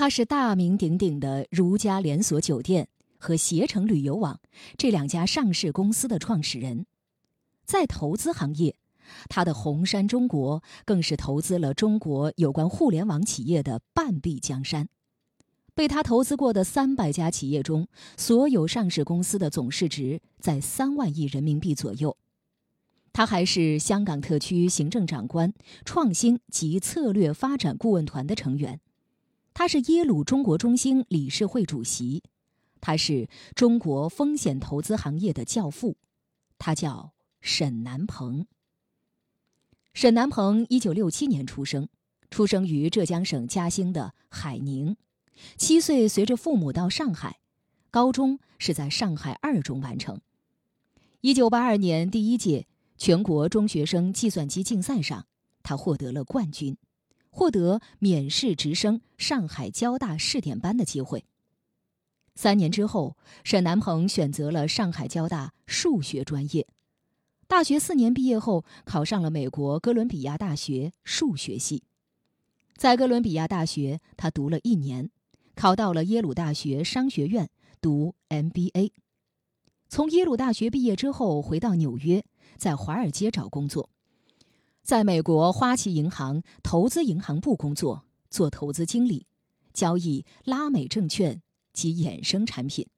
他是大名鼎鼎的如家连锁酒店和携程旅游网这两家上市公司的创始人。在投资行业，他的红杉中国更是投资了中国有关互联网企业的半壁江山。被他投资过的三百家企业中，所有上市公司的总市值在三万亿人民币左右。他还是香港特区行政长官、创新及策略发展顾问团的成员。他是耶鲁中国中心理事会主席。他是中国风险投资行业的教父。他叫沈南鹏。沈南鹏一九六七年出生，出生于浙江省嘉兴的海宁。七岁随着父母到上海，高中是在上海二中完成。一九八二年第一届全国中学生计算机竞赛上，他获得了冠军，获得免试直升上海交大试点班的机会。三年之后，沈南鹏选择了上海交大数学专业。大学四年毕业后，考上了美国哥伦比亚大学数学系。在哥伦比亚大学，他读了一年。考到了耶鲁大学商学院读 MBA，从耶鲁大学毕业之后，回到纽约，在华尔街找工作，在美国花旗银行投资银行部工作，做投资经理，交易拉美证券及衍生产品。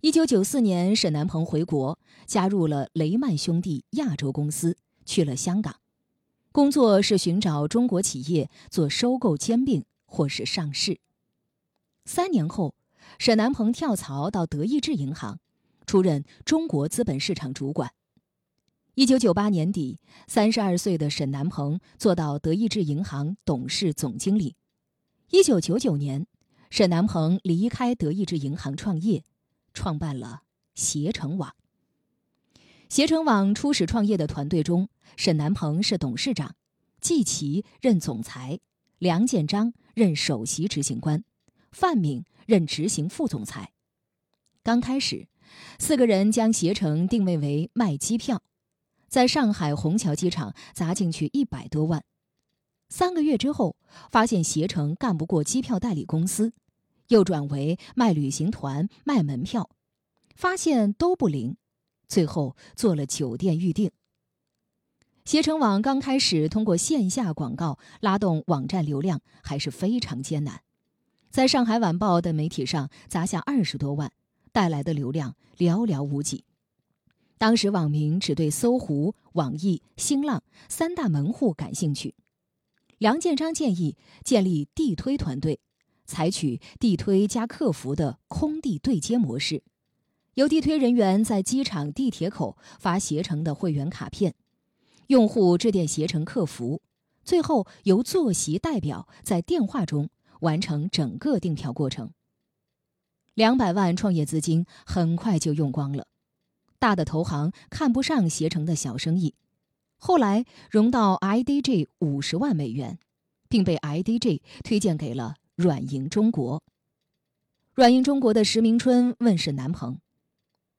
一九九四年，沈南鹏回国，加入了雷曼兄弟亚洲公司，去了香港，工作是寻找中国企业做收购兼并或是上市。三年后，沈南鹏跳槽到德意志银行，出任中国资本市场主管。一九九八年底，三十二岁的沈南鹏做到德意志银行董事总经理。一九九九年，沈南鹏离开德意志银行创业，创办了携程网。携程网初始创业的团队中，沈南鹏是董事长，季琦任总裁，梁建章任首席执行官。范敏任执行副总裁。刚开始，四个人将携程定位为卖机票，在上海虹桥机场砸进去一百多万。三个月之后，发现携程干不过机票代理公司，又转为卖旅行团、卖门票，发现都不灵，最后做了酒店预订。携程网刚开始通过线下广告拉动网站流量，还是非常艰难。在上海晚报等媒体上砸下二十多万，带来的流量寥寥无几。当时网民只对搜狐、网易、新浪三大门户感兴趣。梁建章建议建立地推团队，采取地推加客服的空地对接模式，由地推人员在机场、地铁口发携程的会员卡片，用户致电携程客服，最后由坐席代表在电话中。完成整个订票过程。两百万创业资金很快就用光了，大的投行看不上携程的小生意，后来融到 IDG 五十万美元，并被 IDG 推荐给了软银中国。软银中国的石明春问沈南鹏：“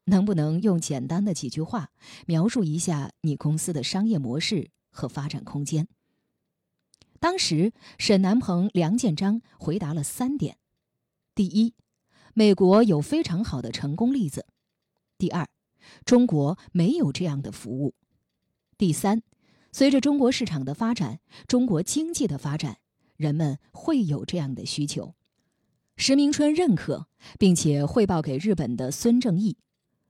能不能用简单的几句话描述一下你公司的商业模式和发展空间？”当时，沈南鹏、梁建章回答了三点：第一，美国有非常好的成功例子；第二，中国没有这样的服务；第三，随着中国市场的发展，中国经济的发展，人们会有这样的需求。石明春认可，并且汇报给日本的孙正义，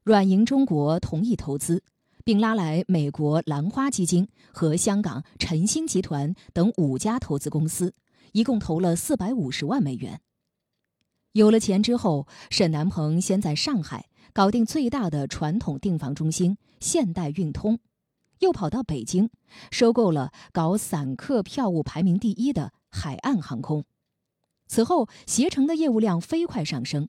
软银中国同意投资。并拉来美国兰花基金和香港晨星集团等五家投资公司，一共投了四百五十万美元。有了钱之后，沈南鹏先在上海搞定最大的传统订房中心现代运通，又跑到北京收购了搞散客票务排名第一的海岸航空。此后，携程的业务量飞快上升。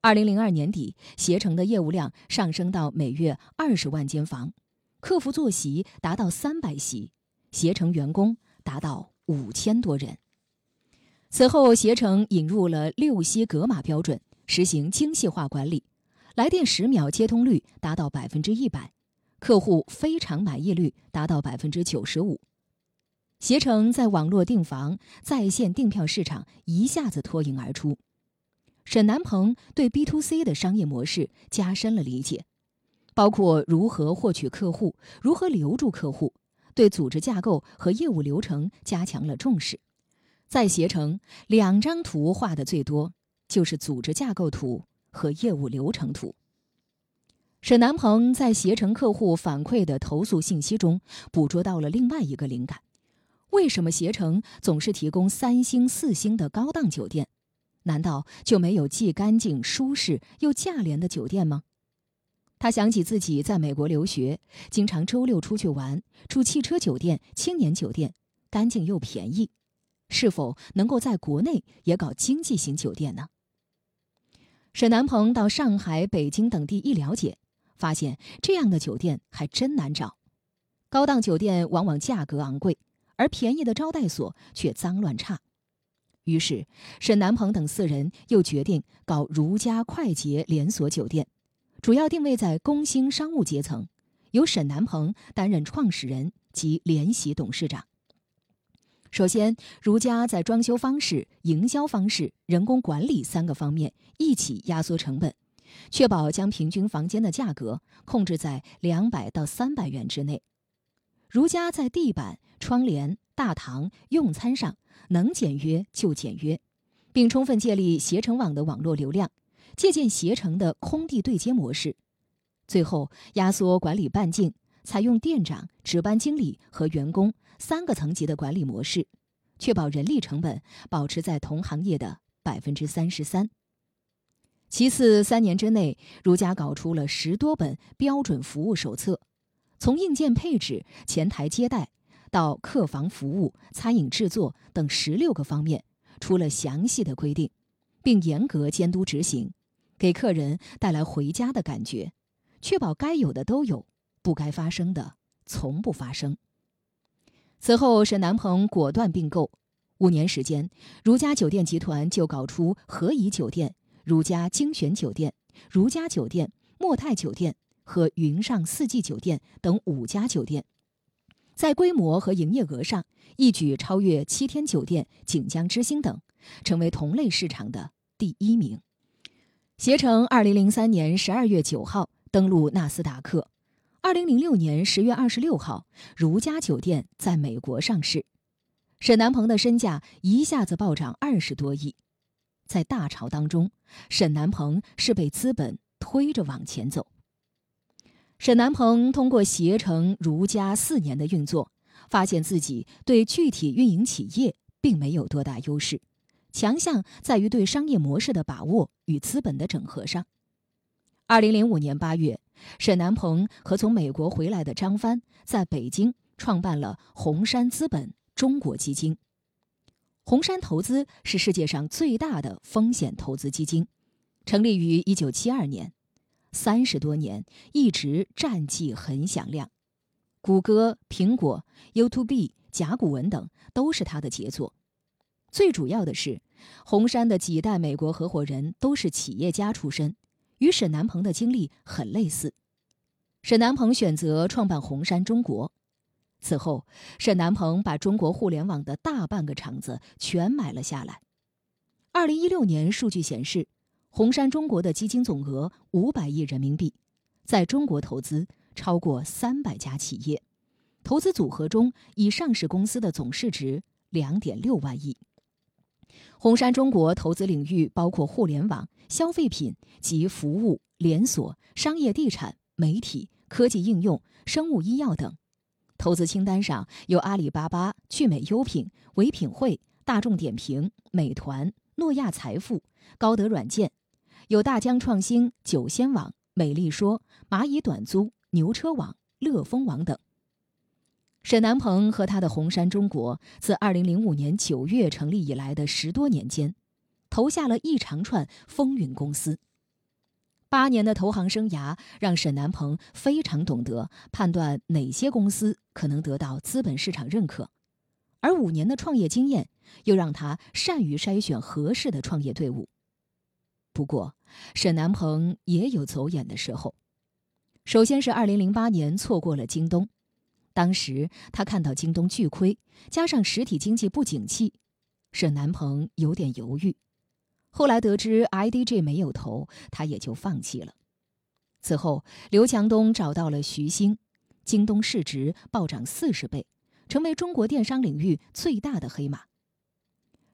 二零零二年底，携程的业务量上升到每月二十万间房，客服坐席达到三百席，携程员工达到五千多人。此后，携程引入了六西格玛标准，实行精细化管理，来电十秒接通率达到百分之一百，客户非常满意率达到百分之九十五。携程在网络订房、在线订票市场一下子脱颖而出。沈南鹏对 B to C 的商业模式加深了理解，包括如何获取客户、如何留住客户，对组织架构和业务流程加强了重视。在携程，两张图画的最多，就是组织架构图和业务流程图。沈南鹏在携程客户反馈的投诉信息中，捕捉到了另外一个灵感：为什么携程总是提供三星、四星的高档酒店？难道就没有既干净、舒适又价廉的酒店吗？他想起自己在美国留学，经常周六出去玩，住汽车酒店、青年酒店，干净又便宜。是否能够在国内也搞经济型酒店呢？沈南鹏到上海、北京等地一了解，发现这样的酒店还真难找。高档酒店往往价格昂贵，而便宜的招待所却脏乱差。于是，沈南鹏等四人又决定搞如家快捷连锁酒店，主要定位在工薪商务阶层，由沈南鹏担任创始人及联席董事长。首先，如家在装修方式、营销方式、人工管理三个方面一起压缩成本，确保将平均房间的价格控制在两百到三百元之内。如家在地板、窗帘、大堂、用餐上能简约就简约，并充分借力携程网的网络流量，借鉴携程的空地对接模式。最后，压缩管理半径，采用店长、值班经理和员工。三个层级的管理模式，确保人力成本保持在同行业的百分之三十三。其次，三年之内，如家搞出了十多本标准服务手册，从硬件配置、前台接待到客房服务、餐饮制作等十六个方面，出了详细的规定，并严格监督执行，给客人带来回家的感觉，确保该有的都有，不该发生的从不发生。此后，沈南鹏果断并购，五年时间，如家酒店集团就搞出和颐酒店、如家精选酒店、如家酒店、莫泰酒店和云上四季酒店等五家酒店，在规模和营业额上一举超越七天酒店、锦江之星等，成为同类市场的第一名。携程二零零三年十二月九号登陆纳斯达克。二零零六年十月二十六号，如家酒店在美国上市，沈南鹏的身价一下子暴涨二十多亿。在大潮当中，沈南鹏是被资本推着往前走。沈南鹏通过携程、如家四年的运作，发现自己对具体运营企业并没有多大优势，强项在于对商业模式的把握与资本的整合上。二零零五年八月。沈南鹏和从美国回来的张帆在北京创办了红杉资本中国基金。红杉投资是世界上最大的风险投资基金，成立于一九七二年，三十多年一直战绩很响亮。谷歌、苹果、YouTube、甲骨文等都是他的杰作。最主要的是，红杉的几代美国合伙人都是企业家出身。与沈南鹏的经历很类似，沈南鹏选择创办红杉中国。此后，沈南鹏把中国互联网的大半个厂子全买了下来。二零一六年数据显示，红杉中国的基金总额五百亿人民币，在中国投资超过三百家企业，投资组合中以上市公司的总市值两点六万亿。红杉中国投资领域包括互联网、消费品及服务、连锁、商业地产、媒体、科技应用、生物医药等。投资清单上有阿里巴巴、聚美优品、唯品会、大众点评、美团、诺亚财富、高德软件，有大疆创新、九仙网、美丽说、蚂蚁短租、牛车网、乐蜂网等。沈南鹏和他的红杉中国自2005年9月成立以来的十多年间，投下了一长串风云公司。八年的投行生涯让沈南鹏非常懂得判断哪些公司可能得到资本市场认可，而五年的创业经验又让他善于筛选合适的创业队伍。不过，沈南鹏也有走眼的时候。首先是2008年错过了京东。当时他看到京东巨亏，加上实体经济不景气，沈南鹏有点犹豫。后来得知 IDG 没有投，他也就放弃了。此后，刘强东找到了徐兴，京东市值暴涨四十倍，成为中国电商领域最大的黑马。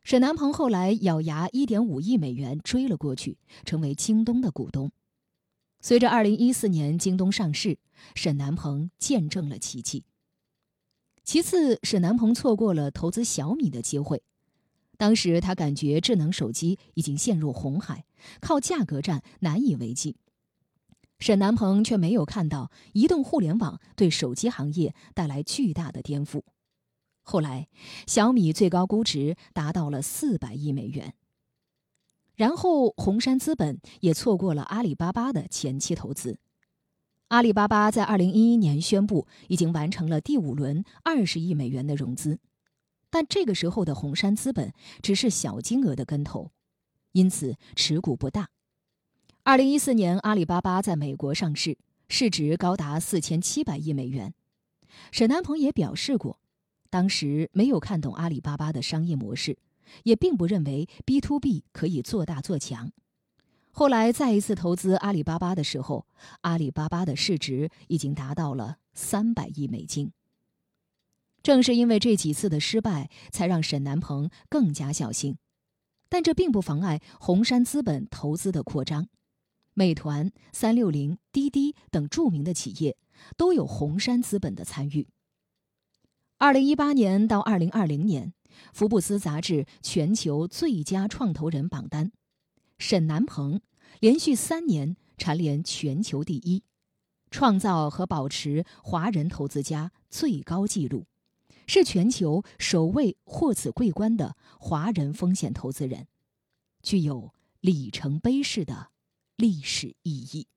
沈南鹏后来咬牙一点五亿美元追了过去，成为京东的股东。随着二零一四年京东上市，沈南鹏见证了奇迹。其次，沈南鹏错过了投资小米的机会。当时他感觉智能手机已经陷入红海，靠价格战难以为继。沈南鹏却没有看到移动互联网对手机行业带来巨大的颠覆。后来，小米最高估值达到了四百亿美元。然后，红杉资本也错过了阿里巴巴的前期投资。阿里巴巴在二零一一年宣布已经完成了第五轮二十亿美元的融资，但这个时候的红杉资本只是小金额的跟投，因此持股不大。二零一四年，阿里巴巴在美国上市，市值高达四千七百亿美元。沈南鹏也表示过，当时没有看懂阿里巴巴的商业模式，也并不认为 B to B 可以做大做强。后来再一次投资阿里巴巴的时候，阿里巴巴的市值已经达到了三百亿美金。正是因为这几次的失败，才让沈南鹏更加小心。但这并不妨碍红杉资本投资的扩张。美团、三六零、滴滴等著名的企业都有红杉资本的参与。二零一八年到二零二零年，福布斯杂志全球最佳创投人榜单。沈南鹏连续三年蝉联全球第一，创造和保持华人投资家最高纪录，是全球首位获此桂冠的华人风险投资人，具有里程碑式的历史意义。